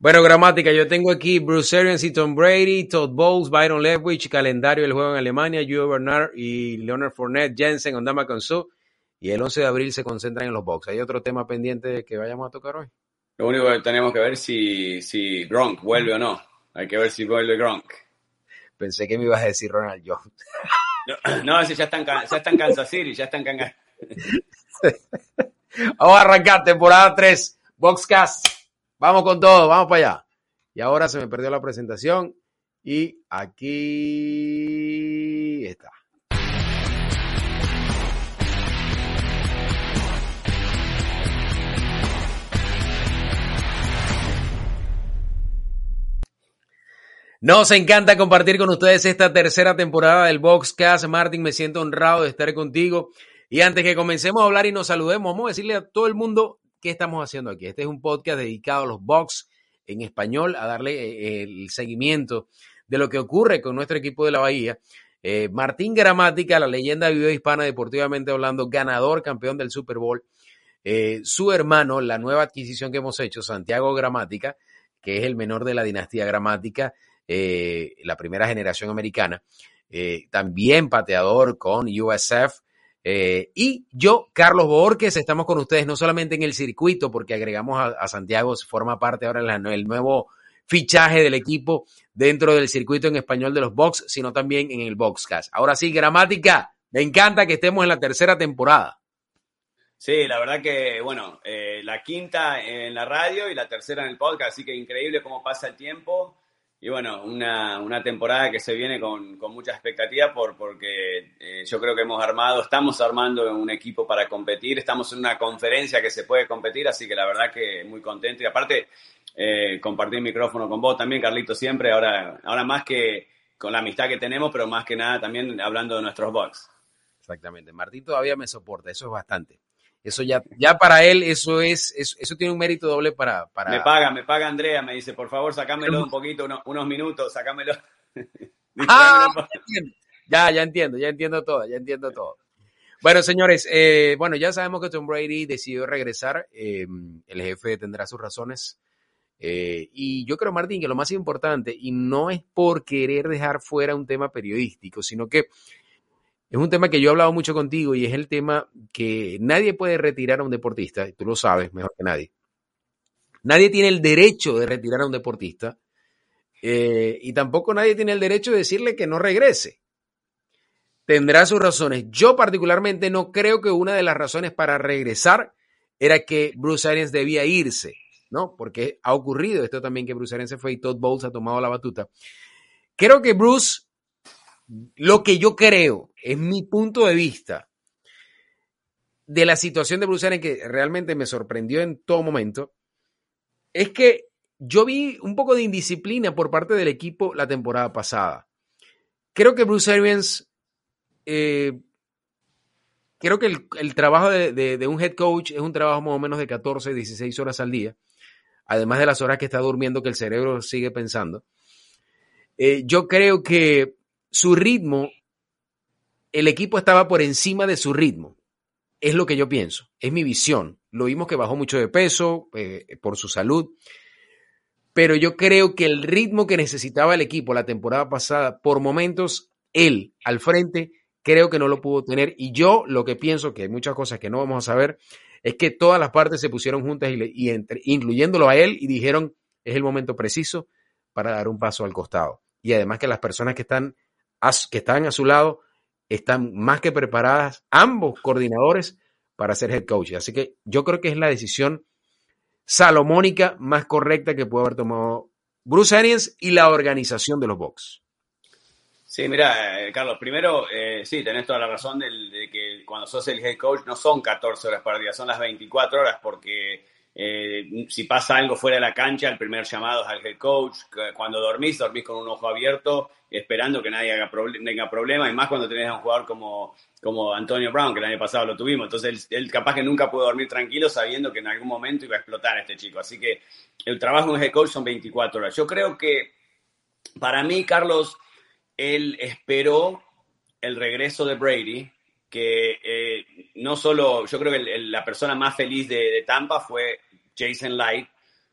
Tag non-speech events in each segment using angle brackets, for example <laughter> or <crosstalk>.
Bueno, gramática, yo tengo aquí Bruce Arians y Tom Brady, Todd Bowles, Byron Leftwich, calendario del juego en Alemania, Joe Bernard y Leonard Fournette, Jensen, Ondama Konsu, y el 11 de abril se concentran en los box. ¿Hay otro tema pendiente que vayamos a tocar hoy? Lo único que tenemos que ver si, si Gronk vuelve o no. Hay que ver si vuelve Gronk. Pensé que me ibas a decir Ronald Jones. No, <clears throat> no ese ya está en, ya está en Kansas City, ya está en Kansas <laughs> Vamos a arrancar temporada 3, Boxcast. Vamos con todo, vamos para allá. Y ahora se me perdió la presentación y aquí está. Nos encanta compartir con ustedes esta tercera temporada del Boxcast. Martin, me siento honrado de estar contigo. Y antes que comencemos a hablar y nos saludemos, vamos a decirle a todo el mundo qué estamos haciendo aquí. Este es un podcast dedicado a los box en español, a darle eh, el seguimiento de lo que ocurre con nuestro equipo de la Bahía. Eh, Martín Gramática, la leyenda vivió hispana deportivamente hablando, ganador, campeón del Super Bowl. Eh, su hermano, la nueva adquisición que hemos hecho, Santiago Gramática, que es el menor de la dinastía Gramática, la primera generación americana, también pateador con USF, eh, y yo, Carlos Borges, estamos con ustedes no solamente en el circuito, porque agregamos a, Santiago, forma parte ahora el nuevo fichaje del equipo dentro del circuito en español de los Box, sino también en el Boxcast. Ahora sí, gramática, me encanta que estemos en la tercera temporada. Sí, la verdad que, bueno, eh, la quinta en la radio y la tercera en el podcast, así que increíble cómo pasa el tiempo. Y bueno, una, una, temporada que se viene con, con mucha expectativa por, porque eh, yo creo que hemos armado, estamos armando un equipo para competir, estamos en una conferencia que se puede competir, así que la verdad que muy contento. Y aparte, eh, compartir micrófono con vos también, Carlito, siempre, ahora, ahora más que con la amistad que tenemos, pero más que nada también hablando de nuestros box. Exactamente, Martín todavía me soporta, eso es bastante. Eso ya, ya para él, eso es, eso, tiene un mérito doble para, para... Me paga, me paga Andrea, me dice, por favor, sacámelo un poquito, unos, minutos, sacámelo. <laughs> ah, ya, ya entiendo, ya entiendo todo, ya entiendo todo. Bueno, señores, eh, bueno, ya sabemos que Tom Brady decidió regresar. Em, el jefe tendrá sus razones. Eh, y yo creo, Martín, que lo más importante, y no es por querer dejar fuera un tema periodístico, sino que es un tema que yo he hablado mucho contigo y es el tema que nadie puede retirar a un deportista, y tú lo sabes mejor que nadie. Nadie tiene el derecho de retirar a un deportista eh, y tampoco nadie tiene el derecho de decirle que no regrese. Tendrá sus razones. Yo particularmente no creo que una de las razones para regresar era que Bruce Arians debía irse, ¿no? Porque ha ocurrido esto también que Bruce Arians se fue y Todd Bowles ha tomado la batuta. Creo que Bruce lo que yo creo, es mi punto de vista de la situación de Bruce Arians, que realmente me sorprendió en todo momento, es que yo vi un poco de indisciplina por parte del equipo la temporada pasada. Creo que Bruce Arians, eh, creo que el, trabajo de, un head coach es un trabajo más o menos de 14, 16 horas al día, además de las horas que está durmiendo, que el cerebro sigue pensando. Eh, yo creo que su ritmo, el equipo estaba por encima de su ritmo. Es lo que yo pienso, es mi visión. Lo vimos que bajó mucho de peso eh, por su salud, pero yo creo que el ritmo que necesitaba el equipo la temporada pasada, por momentos, él al frente, creo que no lo pudo tener. Y yo lo que pienso, que hay muchas cosas que no vamos a saber, es que todas las partes se pusieron juntas y, incluyéndolo a él y dijeron, es el momento preciso para dar un paso al costado. Y además que las personas que están que están a su lado están más que preparadas, ambos coordinadores, para ser head coach. Así que yo creo que es la decisión salomónica más correcta que puede haber tomado Bruce Arians y la organización de los Bucks. Sí, mira, eh, Carlos, primero, eh, sí, tenés toda la razón de, que cuando sos el head coach no son 14 horas por día, son las 24 horas, porque Eh, si pasa algo fuera de la cancha, el primer llamado es al head coach. Cuando dormís, dormís con un ojo abierto, esperando que nadie haga tenga problema, y más cuando tenés a un jugador como, como Antonio Brown, que el año pasado lo tuvimos. Entonces, él, capaz que nunca pudo dormir tranquilo sabiendo que en algún momento iba a explotar este chico. Así que el trabajo en head coach son 24 horas. Yo creo que, para mí, Carlos, él esperó el regreso de Brady, que eh, no solo, yo creo que la persona más feliz de, Tampa fue Jason Light,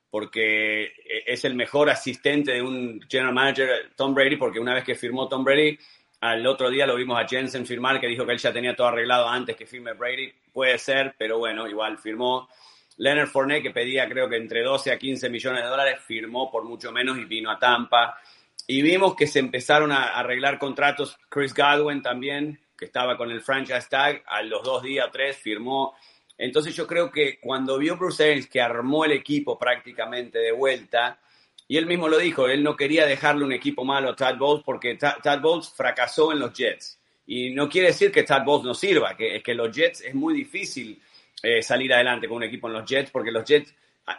porque eh, es el mejor asistente de un general manager, Tom Brady, porque una vez que firmó Tom Brady, al otro día lo vimos a Jensen firmar, que dijo que él ya tenía todo arreglado antes que firme Brady. Puede ser, pero bueno, igual firmó. Leonard Fournette, que pedía creo que entre 12 a 15 millones de dólares, firmó por mucho menos y vino a Tampa. Y vimos que se empezaron a arreglar contratos. Chris Godwin también, que estaba con el franchise tag, a los dos días, tres, firmó. Entonces yo creo que cuando vio Bruce Arians que armó el equipo prácticamente de vuelta, y él mismo lo dijo, él no quería dejarle un equipo malo a Todd Bowles porque Todd Bowles fracasó en los Jets. Y no quiere decir que Todd Bowles no sirva, que es que los Jets es muy difícil eh, salir adelante con un equipo en los Jets porque los Jets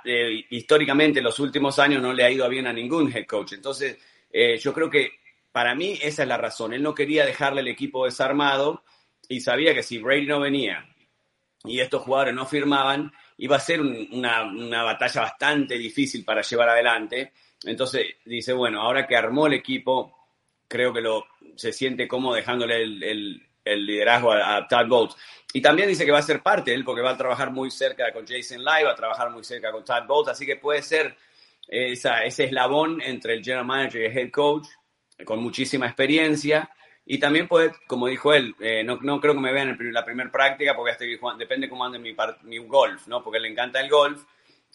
eh, históricamente en los últimos años no le ha ido bien a ningún head coach. Entonces eh, yo creo que para mí esa es la razón. Él no quería dejarle el equipo desarmado y sabía que si Brady no venía y estos jugadores no firmaban, iba a ser una, batalla bastante difícil para llevar adelante. Entonces dice, bueno, ahora que armó el equipo, creo que lo, se siente como dejándole el, liderazgo a, Todd Bowles. Y también dice que va a ser parte de él porque va a trabajar muy cerca con Jason Live, va a trabajar muy cerca con Todd Bowles, así que puede ser ese eslabón entre el general manager y el head coach, con muchísima experiencia. Y también puede, como dijo él, eh, no, no, creo que me vean en la primera práctica porque estoy jugando, depende cómo ande mi, mi golf, ¿no? Porque le encanta el golf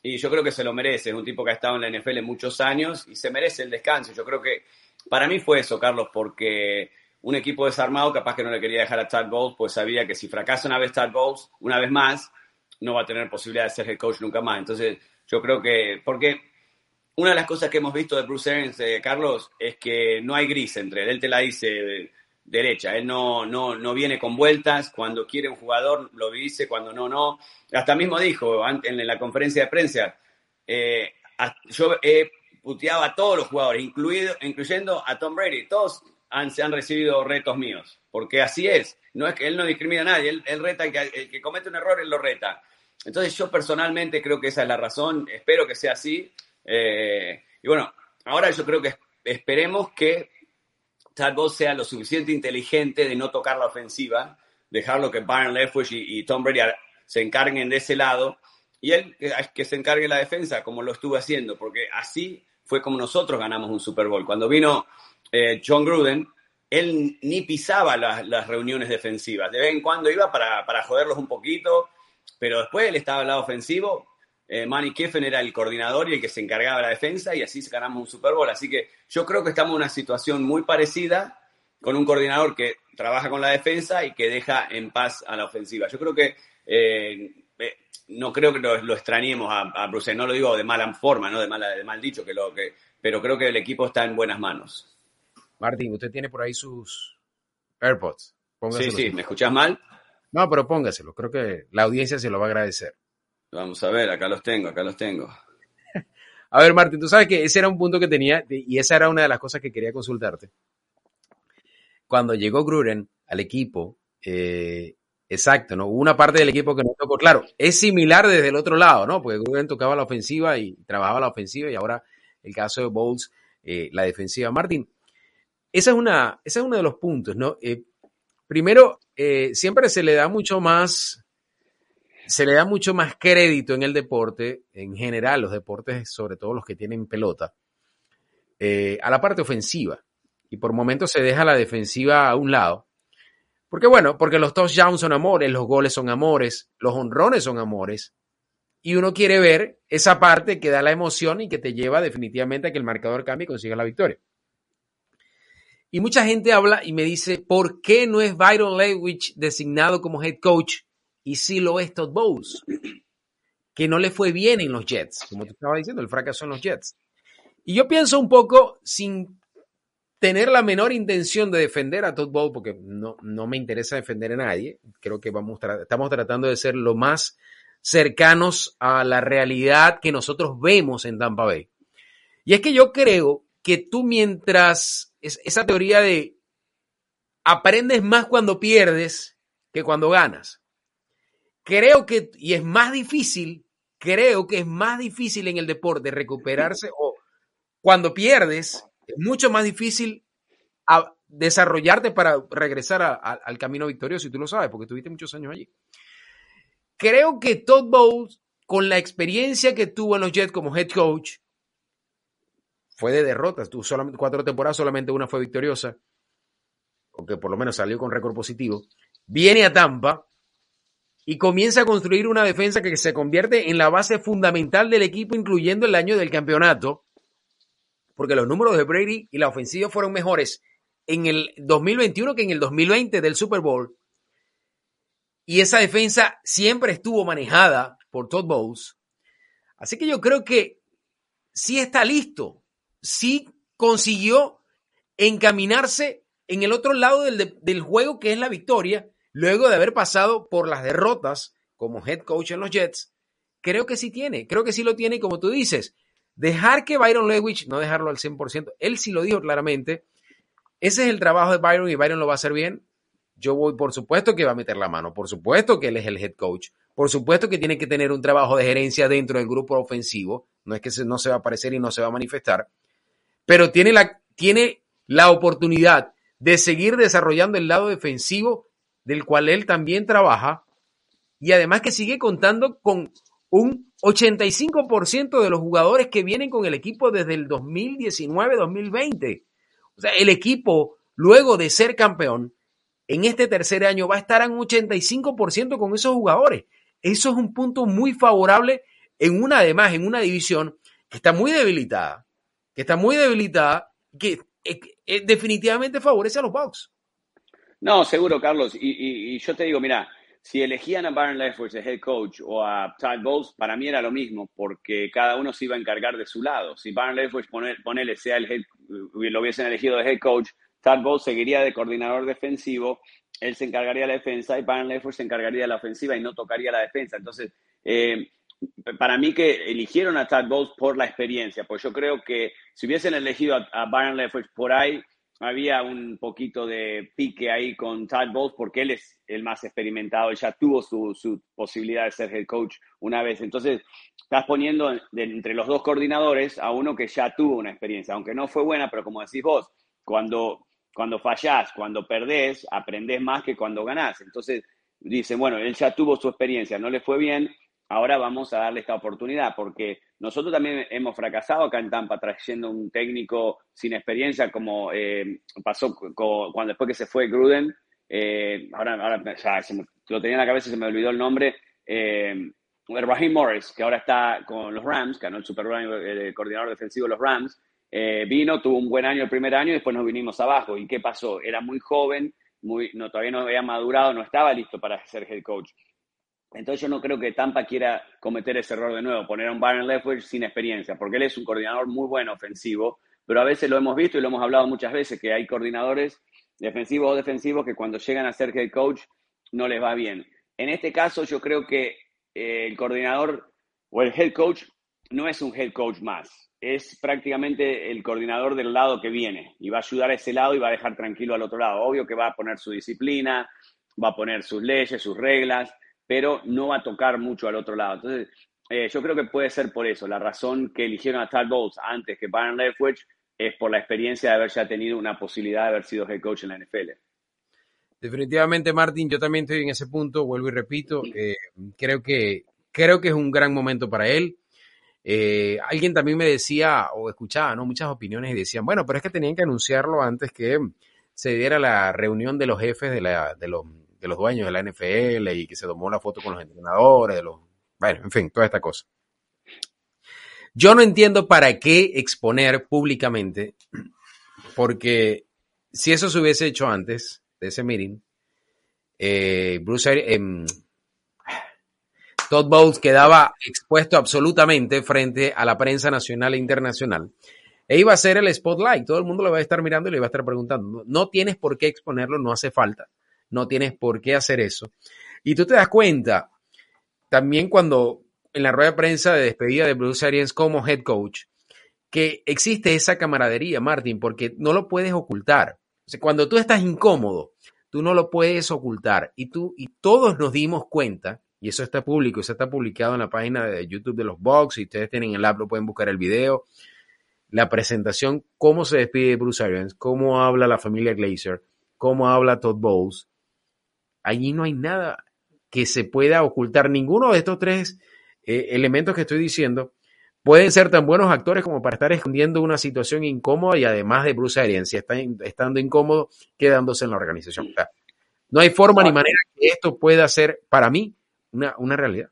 y yo creo que se lo merece. Es un tipo que ha estado en la NFL muchos años y se merece el descanso. Yo creo que para mí fue eso, Carlos, porque un equipo desarmado capaz que no le quería dejar a Todd Bowles, pues sabía que si fracasa una vez Todd Bowles, una vez más, no va a tener posibilidad de ser head coach nunca más. Entonces, yo creo que, porque una de las cosas que hemos visto de Bruce Arians, eh, Carlos, es que no hay gris entre él. Él te la dice derecha. Él no, no, no viene con vueltas. Cuando quiere un jugador lo dice, cuando no, no. Hasta mismo dijo en la conferencia de prensa, eh, yo he puteado a todos los jugadores, incluido, incluyendo a Tom Brady. Todos han, han recibido retos míos, porque así es. No es que él no discrimina a nadie, él, reta, el que, el que comete un error, él lo reta. Entonces yo personalmente creo que esa es la razón, espero que sea así. Eh, y bueno, ahora yo creo que esperemos que Todd sea lo suficiente inteligente de no tocar la ofensiva, dejarlo que Byron Leftwich y, Tom Brady se encarguen de ese lado y él que se encargue la defensa como lo estuvo haciendo, porque así fue como nosotros ganamos un Super Bowl. Cuando vino eh, John Gruden, él ni pisaba las, reuniones defensivas. De vez en cuando iba para, para joderlos un poquito, pero después él estaba al lado ofensivo eh, Manny Kiffen era el coordinador y el que se encargaba de la defensa y así ganamos un Super Bowl. Así que yo creo que estamos en una situación muy parecida con un coordinador que trabaja con la defensa y que deja en paz a la ofensiva. Yo creo que eh, eh, no creo que lo, extrañemos a, Bruce, no lo digo de mala forma, no de, mala, de mal dicho, que lo, que, pero creo que el equipo está en buenas manos. Martín, usted tiene por ahí sus AirPods. sí, sí, ¿me escuchas mal? No, pero póngaselo, creo que la audiencia se lo va a agradecer. Vamos a ver, acá los tengo, acá los tengo. <laughs> A ver, Martín, tú sabes que ese era un punto que tenía y esa era una de las cosas que quería consultarte. Cuando llegó Gruden al equipo, eh, exacto, ¿no? Hubo una parte del equipo que no tocó. Claro, es similar desde el otro lado, ¿no? Porque Gruden tocaba la ofensiva y trabajaba la ofensiva y ahora el caso de Bowles, eh, la defensiva. Martín, esa es una, ese es uno de los puntos, ¿no? Eh, primero, siempre se le da mucho más se le da mucho más crédito en el deporte, en general, los deportes, sobre todo los que tienen pelota, eh, a la parte ofensiva. Y por momentos se deja la defensiva a un lado. Porque bueno, porque los touchdowns son amores, los goles son amores, los honrones son amores. Y uno quiere ver esa parte que da la emoción y que te lleva definitivamente a que el marcador cambie y consiga la victoria. Y mucha gente habla y me dice, ¿por qué no es Byron Lewis designado como head coach y sí lo es Todd Bowles, que no le fue bien en los Jets, como te estaba diciendo, el fracaso en los Jets. Y yo pienso un poco, sin tener la menor intención de defender a Todd Bowles, porque no, no me interesa defender a nadie, creo que vamos estamos tratando de ser lo más cercanos a la realidad que nosotros vemos en Tampa Bay. Y es que yo creo que tú mientras esa teoría de aprendes más cuando pierdes que cuando ganas. Creo que, y es más difícil, creo que es más difícil en el deporte recuperarse o cuando pierdes, es mucho más difícil desarrollarte para regresar al camino victorioso, y tú lo sabes, porque tuviste muchos años allí. Creo que Todd Bowles, con la experiencia que tuvo en los Jets como head coach, fue de derrotas. Tuvo solamente cuatro temporadas, solamente una fue victoriosa, aunque por lo menos salió con récord positivo. Viene a Tampa y comienza a construir una defensa que se convierte en la base fundamental del equipo, incluyendo el año del campeonato, porque los números de Brady y la ofensiva fueron mejores en el 2021 que en el 2020 del Super Bowl. Y esa defensa siempre estuvo manejada por Todd Bowles. Así que yo creo que sí está listo, sí consiguió encaminarse en el otro lado del, del, juego que es la victoria, luego de haber pasado por las derrotas como head coach en los Jets. Creo que sí tiene, creo que sí lo tiene, como tú dices, dejar que Byron Lewis, no dejarlo al 100%, él sí lo dijo claramente, ese es el trabajo de Byron y Byron lo va a hacer bien. Yo voy, por supuesto que va a meter la mano, por supuesto que él es el head coach, por supuesto que tiene que tener un trabajo de gerencia dentro del grupo ofensivo, no es que no se va a aparecer y no se va a manifestar, pero tiene la, tiene la oportunidad de seguir desarrollando el lado defensivo del cual él también trabaja y además que sigue contando con un 85% de los jugadores que vienen con el equipo desde el 2019-2020. O sea, el equipo, luego de ser campeón, en este tercer año va a estar en un 85% con esos jugadores. Eso es un punto muy favorable en una, además, en una división que está muy debilitada, que está muy debilitada, que eh, eh, definitivamente favorece a los Bucks. No, seguro, Carlos. Y, yo te digo, mira, si elegían a Byron Leftwich de head coach o a Todd Bowles, para mí era lo mismo, porque cada uno se iba a encargar de su lado. Si Byron Leftwich, ponele, sea el head, lo hubiesen elegido de head coach, Todd Bowles seguiría de coordinador defensivo, él se encargaría de la defensa y Byron Leftwich se encargaría de la ofensiva y no tocaría la defensa. Entonces, eh, para mí que eligieron a Todd Bowles por la experiencia, pues yo creo que si hubiesen elegido a, Byron Leftwich por ahí, había un poquito de pique ahí con Todd Bowles porque él es el más experimentado, él ya tuvo su, posibilidad de ser head coach una vez. Entonces, estás poniendo entre los dos coordinadores a uno que ya tuvo una experiencia, aunque no fue buena, pero como decís vos, cuando, cuando fallás, cuando perdés, aprendés más que cuando ganás. Entonces, dicen, bueno, él ya tuvo su experiencia, no le fue bien, ahora vamos a darle esta oportunidad, porque nosotros también hemos fracasado acá en Tampa trayendo un técnico sin experiencia, como eh, pasó cuando después que se fue Gruden, eh, ahora, ahora ya lo tenía en la cabeza y se me olvidó el nombre, eh, Raheem Morris, que ahora está con los Rams, ganó el Super Bowl, el coordinador defensivo de los Rams, vino, tuvo un buen año el primer año y después nos vinimos abajo. ¿Y qué pasó? Era muy joven, muy, no, todavía no había madurado, no estaba listo para ser head coach. Entonces yo no creo que Tampa quiera cometer ese error de nuevo, poner a un Byron Leftwich sin experiencia, porque él es un coordinador muy bueno ofensivo, pero a veces lo hemos visto y lo hemos hablado muchas veces, que hay coordinadores defensivos o defensivos que cuando llegan a ser head coach no les va bien. En este caso yo creo que eh, el coordinador o el head coach no es un head coach más, es prácticamente el coordinador del lado que viene y va a ayudar a ese lado y va a dejar tranquilo al otro lado. Obvio que va a poner su disciplina, va a poner sus leyes, sus reglas, pero no va a tocar mucho al otro lado. Entonces, eh, yo creo que puede ser por eso. La razón que eligieron a Todd Bowles antes que Byron Leftwich es por la experiencia de haber ya tenido una posibilidad de haber sido head coach en la NFL. Definitivamente, Martín, yo también estoy en ese punto, vuelvo y repito, eh, creo, que, creo que es un gran momento para él. Eh, alguien también me decía o escuchaba ¿no? muchas opiniones y decían, bueno, pero es que tenían que anunciarlo antes que se diera la reunión de los jefes de, la, de los de los dueños de la NFL y que se tomó la foto con los entrenadores, de los, bueno, en fin, toda esta cosa. Yo no entiendo para qué exponer públicamente, porque si eso se hubiese hecho antes de ese meeting, eh, Bruce, eh, Todd Bowles quedaba expuesto absolutamente frente a la prensa nacional e internacional. E iba a ser el spotlight, todo el mundo lo va a estar mirando y le va a estar preguntando. No tienes por qué exponerlo, no hace falta no tienes por qué hacer eso. Y tú te das cuenta, también cuando en la rueda de prensa de despedida de Bruce Arians como head coach, que existe esa camaradería, Martin, porque no lo puedes ocultar. cuando tú estás incómodo, tú no lo puedes ocultar. Y tú y todos nos dimos cuenta, y eso está público, eso está publicado en la página de YouTube de los Bucks, si ustedes tienen el app lo pueden buscar el video, la presentación, cómo se despide Bruce Arians, cómo habla la familia Glazer, cómo habla Todd Bowles. Allí no hay nada que se pueda ocultar. Ninguno de estos tres eh, elementos que estoy diciendo pueden ser tan buenos actores como para estar escondiendo una situación incómoda y además de Bruce Arians, si está estando incómodo, quedándose en la organización. no hay forma ni manera que esto pueda ser, para mí, una, una realidad.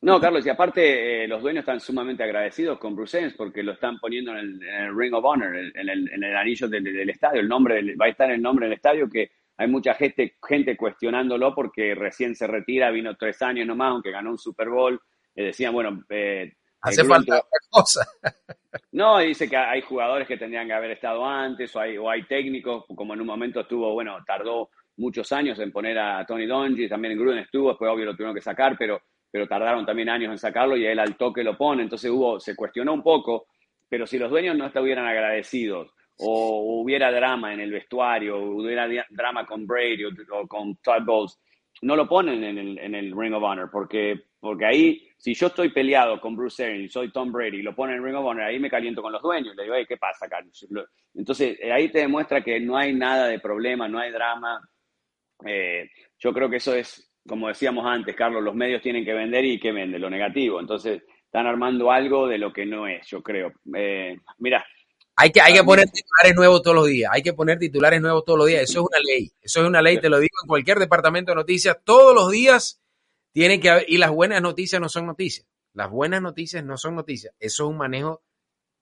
No, Carlos, y aparte eh, los dueños están sumamente agradecidos con Bruce Arians porque lo están poniendo en el, Ring of Honor, en el, anillo del, estadio. El nombre va a estar el nombre del estadio que hay mucha gente, gente cuestionándolo porque recién se retira, vino tres años nomás, aunque ganó un Super Bowl. Le decían, bueno, eh, hace falta otra cosa. <laughs> no, dice que hay jugadores que tendrían que haber estado antes, o hay, o hay técnicos, como en un momento estuvo, bueno, tardó muchos años en poner a Tony Donji, también Gruden estuvo, después obvio lo tuvieron que sacar, pero pero tardaron también años en sacarlo y él al toque lo pone. Entonces hubo, se cuestionó un poco, pero si los dueños no estuvieran agradecidos o hubiera drama en el vestuario, o hubiera drama con Brady o, con Todd Bowles, no lo ponen en el, Ring of Honor, porque, porque ahí, si yo estoy peleado con Bruce Arians y soy Tom Brady y lo ponen en el Ring of Honor, ahí me caliento con los dueños, le digo, ¿qué pasa, Carlos? Entonces, eh, ahí te demuestra que no hay nada de problema, no hay drama. Eh, yo creo que eso es como decíamos antes, Carlos, los medios tienen que vender y que vende lo negativo. Entonces, están armando algo de lo que no es, yo creo. Eh, mira. Hay que, hay que poner titulares nuevos todos los días. Hay que poner titulares nuevos todos los días. Eso es una ley. Eso es una ley, te lo digo en cualquier departamento de noticias. Todos los días tienen que haber. Y las buenas noticias no son noticias. Las buenas noticias no son noticias. Eso es un manejo,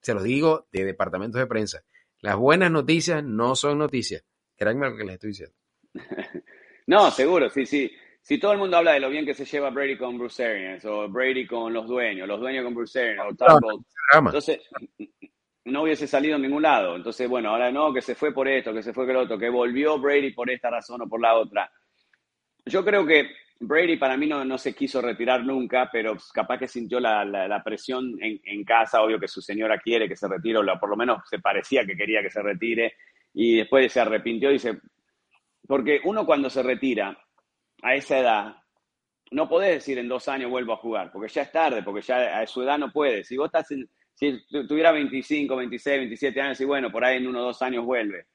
se lo digo, de departamentos de prensa. Las buenas noticias no son noticias. Créanme lo que les estoy diciendo. <laughs> no, seguro, sí, sí si todo el mundo habla de lo bien que se lleva Brady con Bruce Arians, o Brady con los dueños, los dueños con Bruce Arians, o entonces no hubiese salido en ningún lado. Entonces, bueno, ahora no, que se fue por esto, que se fue por lo otro, que volvió Brady por esta razón o por la otra. Yo creo que Brady para mí no, no se quiso retirar nunca, pero capaz que sintió la, la, presión en, en, casa, obvio que su señora quiere que se retire, o por lo menos se parecía que quería que se retire, y después se arrepintió, dice, porque uno cuando se retira, a esa edad, no podés decir en dos años vuelvo a jugar, porque ya es tarde, porque ya a su edad no puedes. Si vos estás en, si tuviera 25, 26, 27 años, y bueno, por ahí en uno o dos años vuelve.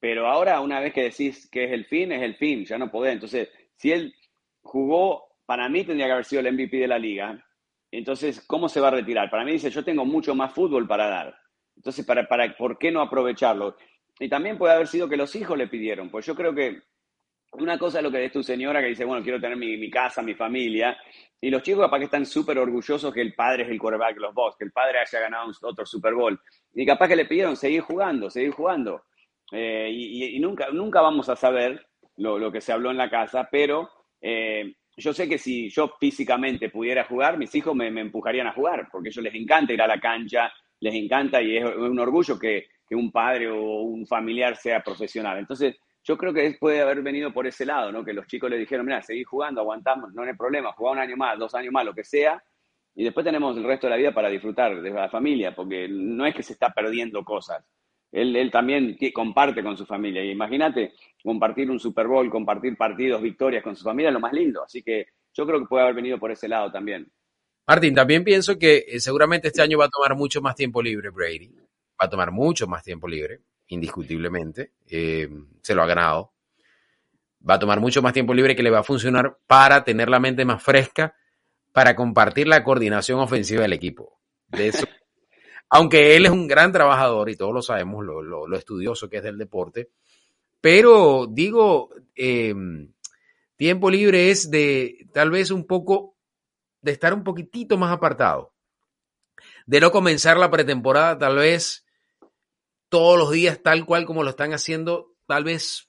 Pero ahora, una vez que decís que es el fin, es el fin, ya no podés. Entonces, si él jugó, para mí tendría que haber sido el MVP de la liga. Entonces, ¿cómo se va a retirar? Para mí dice, yo tengo mucho más fútbol para dar. Entonces, para, para, ¿por qué no aprovecharlo? Y también puede haber sido que los hijos le pidieron, pues yo creo que una cosa es lo que es tu señora que dice, bueno, quiero tener mi, casa, mi familia. Y los chicos capaz que están súper orgullosos que el padre es el quarterback de los Bucks, que el padre haya ganado otro Super Bowl. Y capaz que le pidieron seguir jugando, seguir jugando. Eh, y, nunca, nunca vamos a saber lo, que se habló en la casa, pero eh, yo sé que si yo físicamente pudiera jugar, mis hijos me, empujarían a jugar, porque a ellos les encanta ir a la cancha, les encanta y es un orgullo que, que un padre o un familiar sea profesional. Entonces, yo creo que puede haber venido por ese lado, ¿no? Que los chicos le dijeron, mira, seguí jugando, aguantamos, no hay problema, jugar un año más, dos años más, lo que sea, y después tenemos el resto de la vida para disfrutar de la familia, porque no es que se está perdiendo cosas. Él, él también comparte con su familia. Y imagínate compartir un Super Bowl, compartir partidos, victorias con su familia, es lo más lindo. Así que yo creo que puede haber venido por ese lado también. Martín, también pienso que eh, seguramente este año va a tomar mucho más tiempo libre Brady. Va a tomar mucho más tiempo libre indiscutiblemente. Eh, se lo ha ganado. Va a tomar mucho más tiempo libre que le va a funcionar para tener la mente más fresca, para compartir la coordinación ofensiva del equipo. De eso, <laughs> aunque él es un gran trabajador y todos lo sabemos, lo, estudioso que es del deporte, pero digo, eh, tiempo libre es de tal vez un poco, de estar un poquitito más apartado, de no comenzar la pretemporada tal vez todos los días tal cual como lo están haciendo tal vez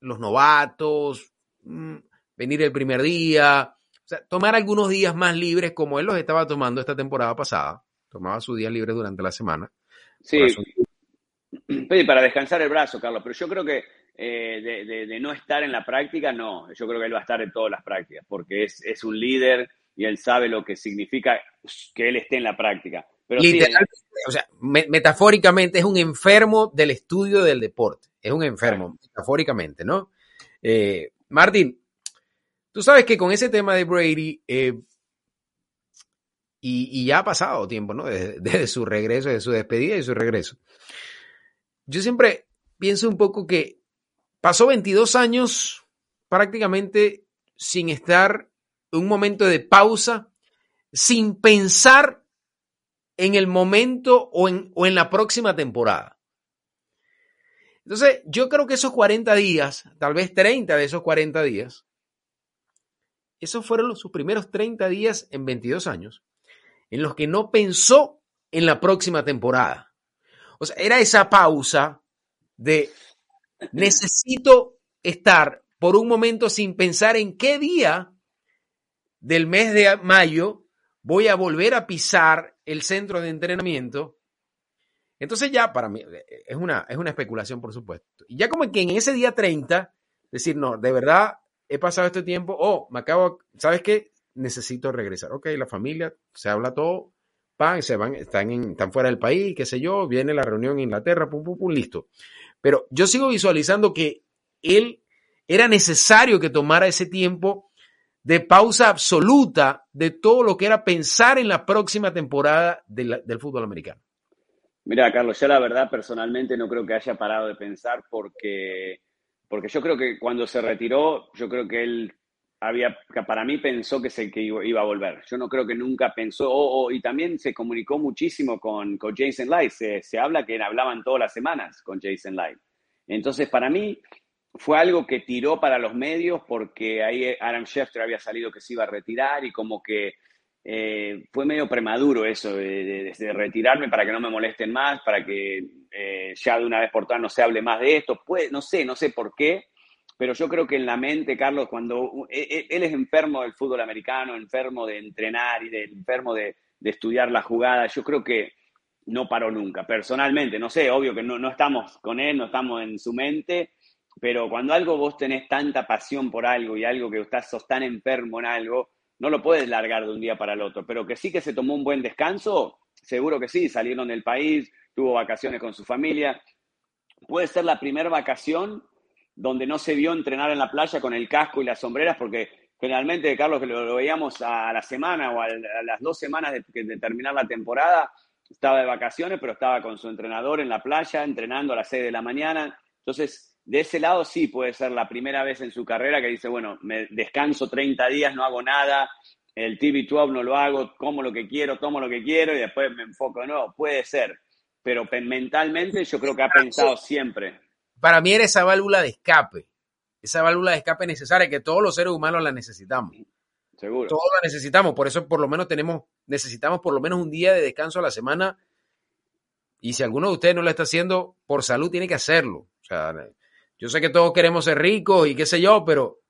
los novatos, mm, venir el primer día, o sea, tomar algunos días más libres como él los estaba tomando esta temporada pasada, tomaba sus días libres durante la semana. Sí, para descansar el brazo, Carlos, pero yo creo que eh, de, no estar en la práctica, no, yo creo que él va a estar en todas las prácticas, porque es, es un líder, y él sabe lo que significa que él esté en la práctica. Pero Literalmente, o sea, metafóricamente es un enfermo del estudio del deporte. Es un enfermo, metafóricamente, ¿no? Eh, Martín, tú sabes que con ese tema de Brady, eh, y, ya ha pasado tiempo, ¿no? Desde, <laughs> su regreso, de su despedida y su regreso. Yo siempre pienso un poco que pasó 22 años prácticamente sin estar un momento de pausa, sin pensar en el momento o en, o en la próxima temporada. Entonces, yo creo que esos 40 días, tal vez 30 de esos 40 días, esos fueron sus primeros 30 días en 22 años, en los que no pensó en la próxima temporada. O sea, era esa pausa de necesito estar por un momento sin pensar en qué día del mes de mayo voy a volver a pisar el centro de entrenamiento. Entonces ya para mí es una, es una especulación, por supuesto. Y ya como que en ese día 30, decir, no, de verdad he pasado este tiempo, oh, me acabo, ¿sabes qué? necesito regresar. Ok, la familia, se habla todo, pan, se van, están, en, están fuera del país, qué sé yo, viene la reunión en Inglaterra, pum, pum, pum, listo. Pero yo sigo visualizando que él era necesario que tomara ese tiempo de pausa absoluta de todo lo que era pensar en la próxima temporada del fútbol americano. Mira, Carlos, yo la verdad personalmente no creo que haya parado de pensar porque, porque yo creo que cuando se retiró, yo creo que él había, para mí pensó que, se, que iba a volver. Yo no creo que nunca pensó, y también se comunicó muchísimo con, con Jason Light, se, se, habla que hablaban todas las semanas con Jason Light. Entonces, para mí fue algo que tiró para los medios porque ahí Adam Schefter había salido que se iba a retirar y como que eh, fue medio premaduro eso de, retirarme para que no me molesten más, para que eh, ya de una vez por todas no se hable más de esto. Pues, no sé, no sé por qué, pero yo creo que en la mente, Carlos, cuando e, e, él es enfermo del fútbol americano, enfermo de entrenar y de, enfermo de, estudiar la jugada, yo creo que no paró nunca. Personalmente, no sé, obvio que no, no estamos con él, no estamos en su mente, pero cuando algo vos tenés tanta pasión por algo y algo que estás sos tan enfermo en algo, no lo puedes largar de un día para el otro. Pero que sí que se tomó un buen descanso, seguro que sí, salieron del país, tuvo vacaciones con su familia. Puede ser la primera vacación donde no se vio entrenar en la playa con el casco y las sombreras, porque generalmente, Carlos, que lo, veíamos a la semana o a, las dos semanas de, terminar la temporada, estaba de vacaciones, pero estaba con su entrenador en la playa, entrenando a las 6 de la mañana. Entonces, de ese lado sí puede ser la primera vez en su carrera que dice, bueno, me descanso 30 días, no hago nada, el TV12 no lo hago, como lo que quiero, tomo lo que quiero y después me enfoco de nuevo. Puede ser, pero mentalmente yo creo que ha pensado siempre para mí era esa válvula de escape, esa válvula de escape necesaria que todos los seres humanos la necesitamos. Seguro. Todos la necesitamos, por eso por lo menos tenemos, necesitamos por lo menos un día de descanso a la semana. Y si alguno de ustedes no lo está haciendo, por salud tiene que hacerlo. O sea, yo sé que todos queremos ser ricos y qué sé yo, pero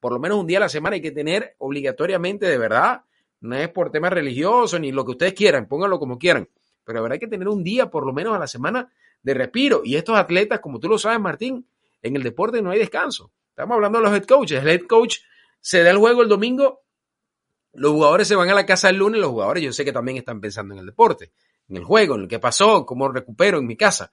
por lo menos un día a la semana hay que tener obligatoriamente de verdad. No es por temas religiosos ni lo que ustedes quieran, pónganlo como quieran. Pero de verdad hay que tener un día por lo menos a la semana de respiro. Y estos atletas, como tú lo sabes, Martín, en el deporte no hay descanso. Estamos hablando de los head coaches. El head coach se da el juego el domingo, los jugadores se van a la casa el lunes, los jugadores yo sé que también están pensando en el deporte, en el juego, en lo que pasó, cómo recupero en mi casa.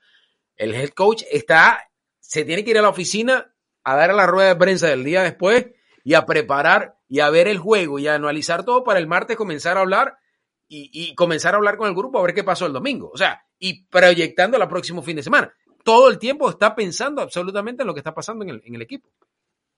El head coach está, se tiene que ir a la oficina a dar a la rueda de prensa del día después y a preparar y a ver el juego y a analizar todo para el martes comenzar a hablar y, comenzar a hablar con el grupo a ver qué pasó el domingo. O sea, y proyectando el próximo fin de semana. Todo el tiempo está pensando absolutamente en lo que está pasando en el, en el equipo.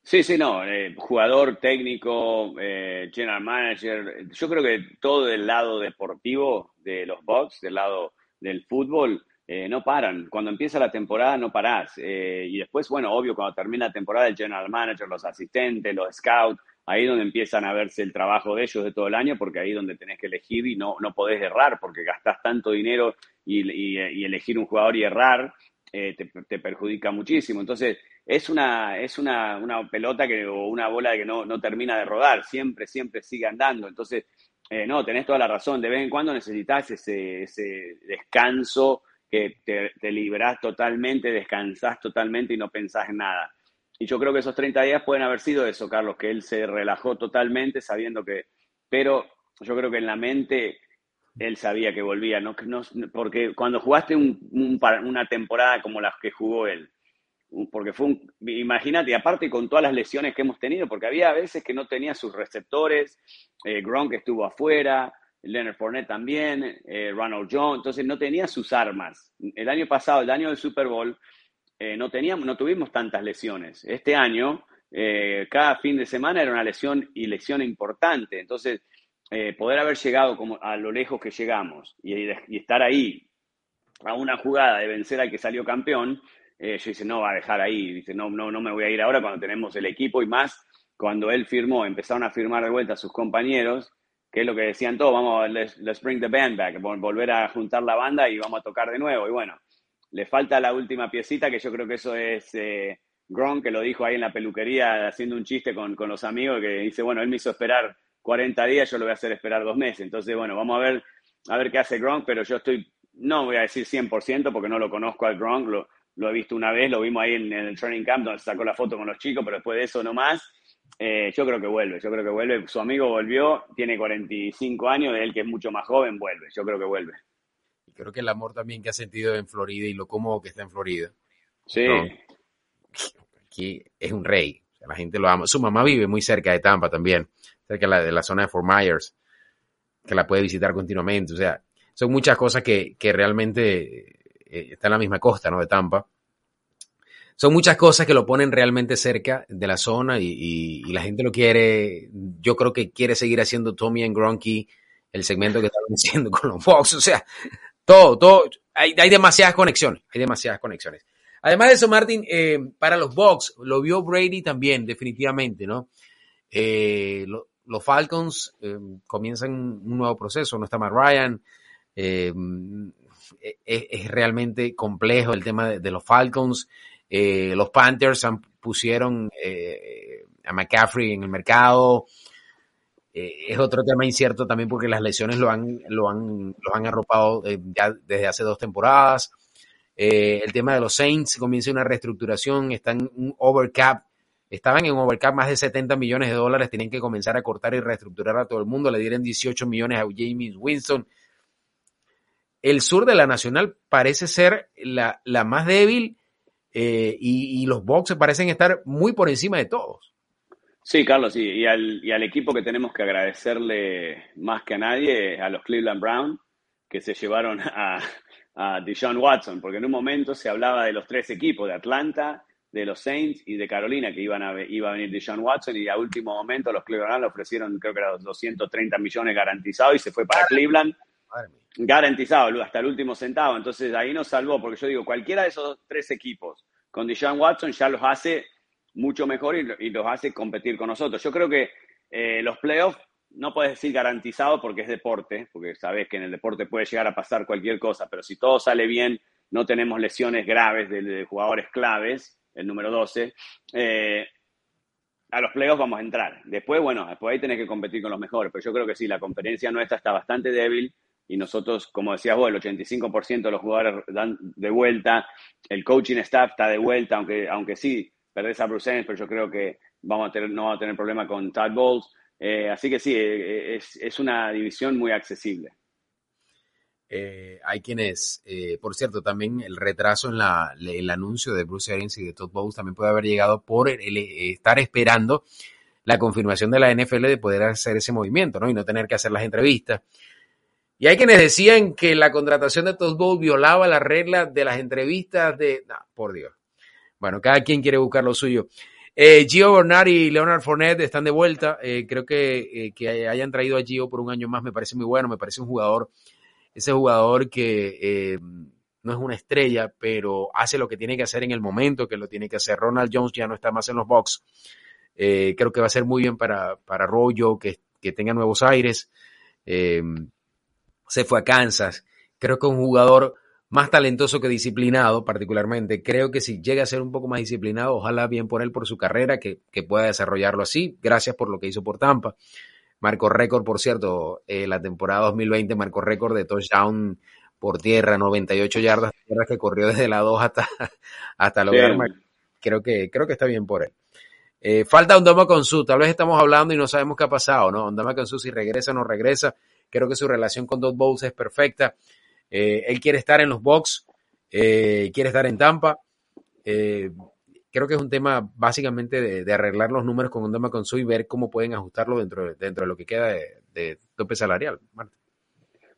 Sí, sí, no. Eh, jugador, técnico, eh, general manager. Yo creo que todo del lado deportivo de los Bucks, del lado del fútbol, eh, no paran. Cuando empieza la temporada no parás. y después, bueno, obvio, cuando termina la temporada, el general manager, los asistentes, los scouts, ahí donde empiezan a verse el trabajo de ellos de todo el año, porque ahí donde tenés que elegir y no, no podés errar, porque gastás tanto dinero y, elegir un jugador y errar eh, te, perjudica muchísimo. Entonces, es una, es una, una pelota que, o una bola que no, no, termina de rodar, siempre, siempre sigue andando. Entonces, eh, no, tenés toda la razón, de vez en cuando necesitas ese, ese descanso que te, te totalmente, descansás totalmente y no pensás en nada. Y yo creo que esos 30 días pueden haber sido eso, Carlos, que él se relajó totalmente sabiendo que pero yo creo que en la mente él sabía que volvía, no, no porque cuando jugaste una temporada como las que jugó él, porque fue un, imagínate, aparte con todas las lesiones que hemos tenido, porque había veces que no tenía sus receptores, eh, Gronk estuvo afuera, Leonard Fournette también, eh, Ronald Jones, entonces no tenía sus armas. El año pasado, el año del Super Bowl, eh, no, teníamos, no tuvimos tantas lesiones. Este año, eh, cada fin de semana era una lesión y lesión importante. Entonces, poder haber llegado como a lo lejos que llegamos y, estar ahí a una jugada de vencer al que salió campeón, yo dice, no va a dejar ahí, dice, no, no, no me voy a ir ahora cuando tenemos el equipo y más cuando él firmó, empezaron a firmar de vuelta a sus compañeros, que es lo que decían todos, vamos, let's, let's, bring the band back, volver a juntar la banda y vamos a tocar de nuevo. Y bueno, le falta la última piecita, que yo creo que eso es eh, Gronk, que lo dijo ahí en la peluquería haciendo un chiste con, con, los amigos, que dice, bueno, él me hizo esperar 40 días, yo lo voy a hacer esperar dos meses. Entonces, bueno, vamos a ver, a ver qué hace Gronk, pero yo estoy, no voy a decir 100% porque no lo conozco al Gronk, lo, lo he visto una vez, lo vimos ahí en, en el training camp donde sacó la foto con los chicos, pero después de eso no más. Eh, yo creo que vuelve, yo creo que vuelve. Su amigo volvió, tiene 45 años, él que es mucho más joven, vuelve, yo creo que vuelve. Y creo que el amor también que ha sentido en Florida y lo cómodo que está en Florida. Sí. Aquí es un rey, la gente lo ama. Su mamá vive muy cerca de Tampa también, cerca de la, de la zona de Fort Myers, que la puede visitar continuamente. O sea, son muchas cosas que, que realmente eh, están en la misma costa, ¿no? De Tampa son muchas cosas que lo ponen realmente cerca de la zona y, la gente lo quiere. Yo creo que quiere seguir haciendo Tommy and Gronky, el segmento que estaban <laughs> haciendo con los Fox. O sea, todo, todo. Hay, demasiadas conexiones. Hay demasiadas conexiones. Además de eso, Martin, eh, para los Bucks, lo vio Brady también, definitivamente, ¿no? Eh, los Falcons eh, comienzan un nuevo proceso, no está más Ryan. Es, realmente complejo el tema de los Falcons. Eh, los Panthers pusieron eh, a McCaffrey en el mercado. Eh, es otro tema incierto también porque las lesiones lo han, lo han, lo han arropado ya desde hace dos temporadas. el tema de los Saints comienza una reestructuración, están en un overcap. Estaban en overcap más de 70 millones de dólares, tienen que comenzar a cortar y reestructurar a todo el mundo. Le dieron 18 millones a James Winston. El sur de la Nacional parece ser la más débil eh, y, los Bucks parecen estar muy por encima de todos. Sí, Carlos, y, al, y al equipo que tenemos que agradecerle más que a nadie, a los Cleveland Brown, que se llevaron a, a Deshaun Watson, porque en un momento se hablaba de los tres equipos, de Atlanta, de los Saints y de Carolina, que iban a, iba a venir Deshaun Watson, y a último momento los Cleveland le ofrecieron, creo que eran 230 millones garantizados, y se fue para Cleveland. Garantizado hasta el último centavo. Entonces ahí nos salvó, porque yo digo, cualquiera de esos tres equipos con Deshaun Watson ya los hace mucho mejor y, los hace competir con nosotros. Yo creo que eh, los playoffs no puedes decir garantizado porque es deporte, porque sabes que en el deporte puede llegar a pasar cualquier cosa, pero si todo sale bien, no tenemos lesiones graves de, jugadores claves, el número 12, eh, a los playoffs vamos a entrar. Después, bueno, después ahí tenés que competir con los mejores, pero yo creo que sí, la conferencia nuestra está bastante débil y nosotros, como decías vos, el 85% de los jugadores dan de vuelta, el coaching staff está de vuelta, aunque, aunque sí, perdés a Bruce pero yo creo que vamos a tener, no vamos a tener problema con Todd Bowles. Eh, así que sí, eh, es, es, una división muy accesible. Eh, hay quienes, por cierto, también el retraso en la, el anuncio de Bruce Arians y de Todd Bowles también puede haber llegado por el, estar esperando la confirmación de la NFL de poder hacer ese movimiento, ¿no? Y no tener que hacer las entrevistas. Y hay quienes decían que la contratación de Todd Bowles violaba las reglas de las entrevistas de... Por Dios. Bueno, cada quien quiere buscar lo suyo. Eh, Gio Bernard y Leonard Fournette están de vuelta. Eh, creo que, eh, que hayan traído a Gio por un año más me parece muy bueno. Me parece un jugador, ese jugador que no es una estrella, pero hace lo que tiene que hacer en el momento que lo tiene que hacer. Ronald Jones ya no está más en los box. creo que va a ser muy bien para, para Rollo, que, que tenga nuevos aires se fue a Kansas. Creo que es un jugador más talentoso que disciplinado, particularmente. Creo que si llega a ser un poco más disciplinado, ojalá bien por él, por su carrera, que, pueda desarrollarlo así. Gracias por lo que hizo por Tampa. Marcó récord, por cierto, eh, la temporada 2020 marcó récord de touchdown por tierra, 98 yardas tierra que corrió desde la 2 hasta, <laughs> hasta lograr. Creo que, creo que está bien por él. Eh, falta Ondama Consu, tal vez estamos hablando y no sabemos qué ha pasado, ¿no? Ondama Consu si regresa o no regresa, creo que su relación con Dot Bowles es perfecta. Eh, él quiere estar en los box, eh, quiere estar en Tampa. creo que es un tema básicamente de, arreglar los números con Ondama Consu y ver cómo pueden ajustarlo dentro, de, dentro de lo que queda de, tope salarial. Marta.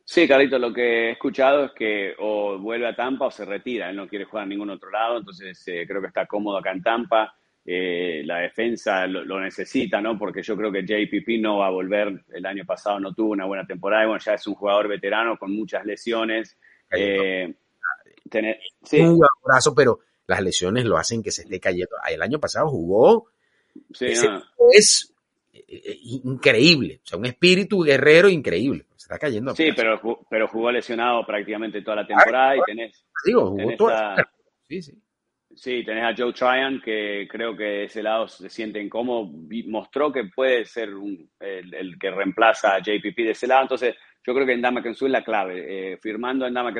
Sí, Carlito, lo que he escuchado es que o vuelve a Tampa o se retira. Él no quiere jugar en ningún otro lado, entonces creo que está cómodo acá en Tampa eh, la defensa lo, necesita, ¿no? Porque yo creo que JPP no va a volver. El año pasado no tuvo una buena temporada y bueno, ya es un jugador veterano con muchas lesiones. Eh, sí. Un abrazo, pero las lesiones lo hacen que se esté cayendo. El año pasado jugó. Sí, Es eh, increíble. O sea, un espíritu guerrero increíble. Se está cayendo. Sí, pero, pero jugó lesionado prácticamente toda la temporada y tenés. Digo, jugó toda. Sí, sí. Sí, tenés a Joe Tryon, que creo que ese lado se siente incómodo. Mostró que puede ser el, que reemplaza a JPP de ese lado. Entonces, yo creo que en Dama es la clave. Eh, firmando en Dama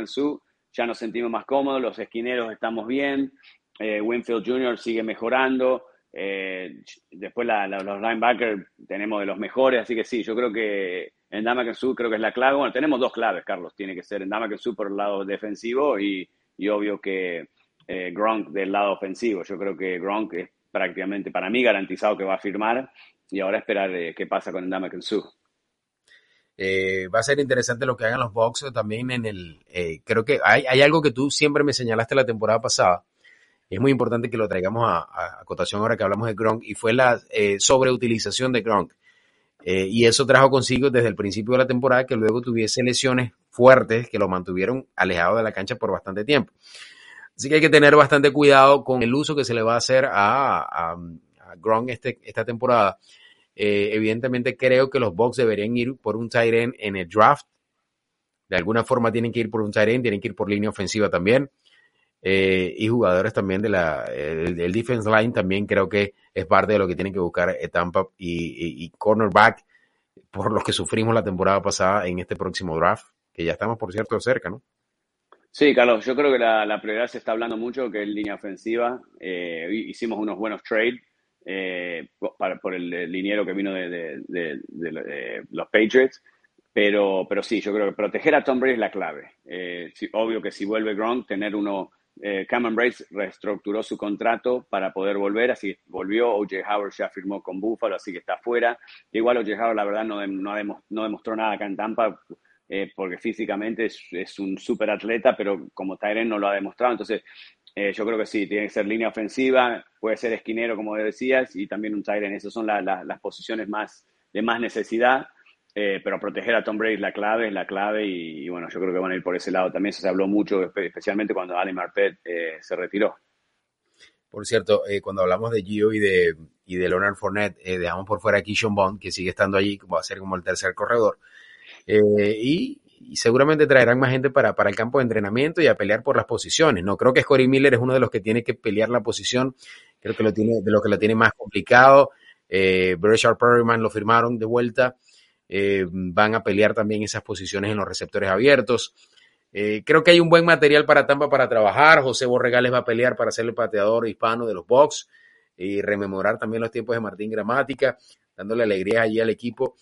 ya nos sentimos más cómodos, los esquineros estamos bien, eh, Winfield Jr. sigue mejorando. Eh, después los linebackers tenemos de los mejores, así que sí, yo creo que en Dama creo que es la clave. Bueno, tenemos dos claves, Carlos. Tiene que ser en Dama por el lado defensivo y obvio que eh, Gronk del lado ofensivo. Yo creo que Gronk es prácticamente para mí garantizado que va a firmar y ahora esperar eh, qué pasa con Ndama Kensu. Eh, va a ser interesante lo que hagan los Bucks también en el... Eh, creo que hay, hay, algo que tú siempre me señalaste la temporada pasada. Es muy importante que lo traigamos a, a, cotación ahora que hablamos de Gronk y fue la sobreutilización de Gronk. y eso trajo consigo desde el principio de la temporada que luego tuviese lesiones fuertes que lo mantuvieron alejado de la cancha por bastante tiempo. Así que hay que tener bastante cuidado con el uso que se le va a hacer a, a, Gronk este, esta temporada. Eh, evidentemente creo que los Bucks deberían ir por un tight end en el draft. De alguna forma tienen que ir por un tight end, tienen que ir por línea ofensiva también. Eh, y jugadores también de la el, defense line también creo que es parte de lo que tienen que buscar Tampa y, y, cornerback por los que sufrimos la temporada pasada en este próximo draft, que ya estamos por cierto cerca, ¿no? Sí, Carlos, yo creo que la, prioridad se está hablando mucho, que es línea ofensiva. Eh, hicimos unos buenos trades eh, por el, liniero que vino de, los Patriots. Pero, pero sí, yo creo que proteger a Tom Brady es la clave. Eh, obvio que si vuelve Gronk, tener uno. Cameron Brace reestructuró su contrato para poder volver, así volvió. O.J. Howard ya firmó con Buffalo, así que está fuera. Igual O.J. Howard, la verdad, no, no demostró nada acá en Tampa eh, porque físicamente es, un súper atleta, pero como Tyren no lo ha demostrado. Entonces, eh, yo creo que sí, tiene que ser línea ofensiva, puede ser esquinero, como decías, y también un Tyren. Esas son las posiciones más de más necesidad. Eh, pero proteger a Tom Brady es la clave, es la clave y, bueno, yo creo que van a ir por ese lado también. Se habló mucho, especialmente cuando Ali Marpet se retiró. Por cierto, cuando hablamos de Gio y de, y de Leonard Fournette, dejamos por fuera a Kishon Bond, que sigue estando allí, va a ser como el tercer corredor. Eh, y, seguramente traerán más gente para, para el campo de entrenamiento y a pelear por las posiciones. No creo que Scotty Miller es uno de los que tiene que pelear la posición, creo que lo tiene, de los que lo tiene más complicado. Eh, Perryman lo firmaron de vuelta. Eh, van a pelear también esas posiciones en los receptores abiertos. Eh, creo que hay un buen material para Tampa para trabajar. José Borregales va a pelear para ser el pateador hispano de los Bucks y rememorar también los tiempos de Martín Gramática, dándole alegría allí al equipo.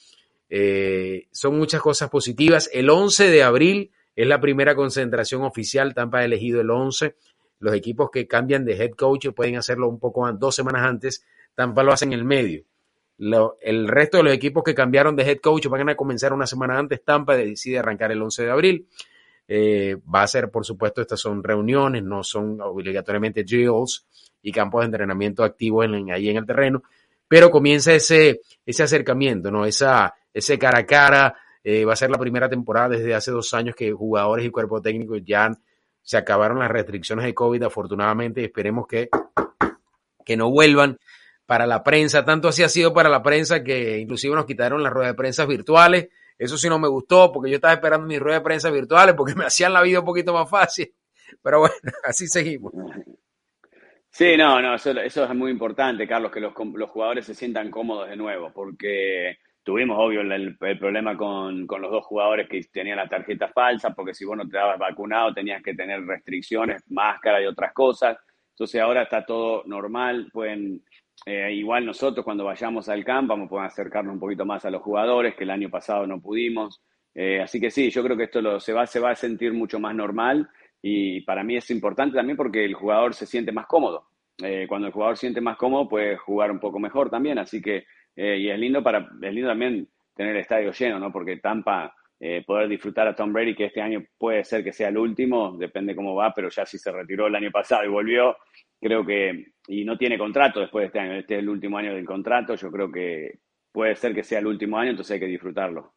Eh, son muchas cosas positivas. El 11 de abril es la primera concentración oficial. Tampa ha elegido el 11. Los equipos que cambian de head coach pueden hacerlo un poco dos semanas antes. Tampa lo hace en el medio. el resto de los equipos que cambiaron de head coach van a comenzar una semana antes. Tampa decide arrancar el 11 de abril. Eh, va a ser, por supuesto, estas son reuniones, no son obligatoriamente drills y campos de entrenamiento activos en, ahí en el terreno, pero comienza ese, ese acercamiento, ¿no? Esa, ese cara a cara. Eh, va a ser la primera temporada desde hace dos años que jugadores y cuerpo técnico ya se acabaron las restricciones de COVID, afortunadamente, y esperemos que, que no vuelvan para la prensa. Tanto así ha sido para la prensa que inclusive nos quitaron las ruedas de prensa virtuales. Eso sí no me gustó porque yo estaba esperando mis ruedas de prensa virtuales porque <laughs> me hacían la vida un poquito más fácil. Pero bueno, <laughs> así seguimos. Sí, no, no, eso, eso es muy importante, Carlos, que los, los jugadores se sientan cómodos de nuevo, porque Tuvimos, obvio, el, problema con, con, los dos jugadores que tenían la tarjeta falsa, porque si vos no te dabas vacunado tenías que tener restricciones, máscara y otras cosas. Entonces ahora está todo normal, pueden eh, igual nosotros cuando vayamos al campo vamos a poder acercarnos un poquito más a los jugadores, que el año pasado no pudimos. Eh, así que sí, yo creo que esto lo, se, va, se va a sentir mucho más normal y para mí es importante también porque el jugador se siente más cómodo. Eh, cuando el jugador siente más cómodo puede jugar un poco mejor también, así que y es lindo para es lindo también tener el estadio lleno, ¿no? Porque Tampa poder disfrutar a Tom Brady que este año puede ser que sea el último, depende cómo va, pero ya si se retiró el año pasado y volvió, creo que, y no tiene contrato después de este año, este es el último año del contrato, yo creo que puede ser que sea el último año, entonces hay que disfrutarlo.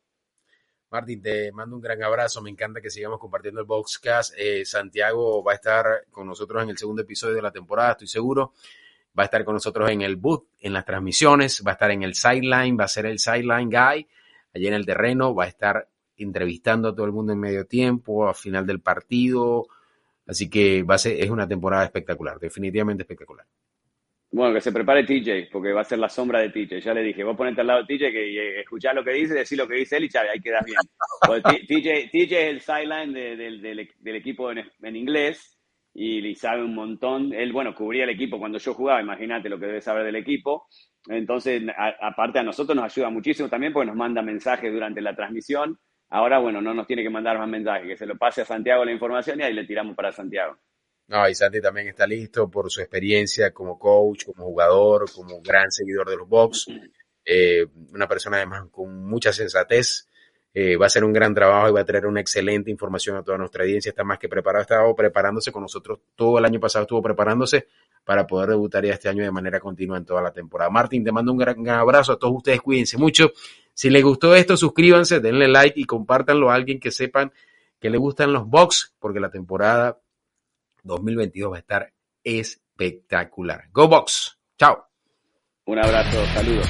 Martín, te mando un gran abrazo, me encanta que sigamos compartiendo el Boxcast. Eh, Santiago va a estar con nosotros en el segundo episodio de la temporada, estoy seguro. Va a estar con nosotros en el booth, en las transmisiones, va a estar en el sideline, va a ser el sideline guy, allí en el terreno, va a estar entrevistando a todo el mundo en medio tiempo, a final del partido, Así que va a ser, es una temporada espectacular, definitivamente espectacular. Bueno, que se prepare TJ, porque va a ser la sombra de TJ. Ya le dije, vos ponete al lado de TJ, que escuchar lo que dice, decir lo que dice él y chave, ahí quedas bien. TJ, TJ, es el sideline del, equipo en, inglés y, sabe un montón. Él, bueno, cubría el equipo cuando yo jugaba, imagínate lo que debe saber del equipo. Entonces, aparte a nosotros nos ayuda muchísimo también porque nos manda mensajes durante la transmisión Ahora, bueno, no nos tiene que mandar más mensajes, que se lo pase a Santiago la información y ahí le tiramos para Santiago. No, y Santi también está listo por su experiencia como coach, como jugador, como gran seguidor de los box. Eh, una persona además con mucha sensatez. Eh, va a hacer un gran trabajo y va a traer una excelente información a toda nuestra audiencia. Está más que preparado, ha preparándose con nosotros todo el año pasado, estuvo preparándose para poder debutar ya este año de manera continua en toda la temporada. Martín, te mando un gran abrazo a todos ustedes, cuídense mucho. Si les gustó esto, suscríbanse, denle like y compártanlo a alguien que sepan que le gustan los box, porque la temporada 2022 va a estar espectacular. Go Box. Chao. Un abrazo, saludos.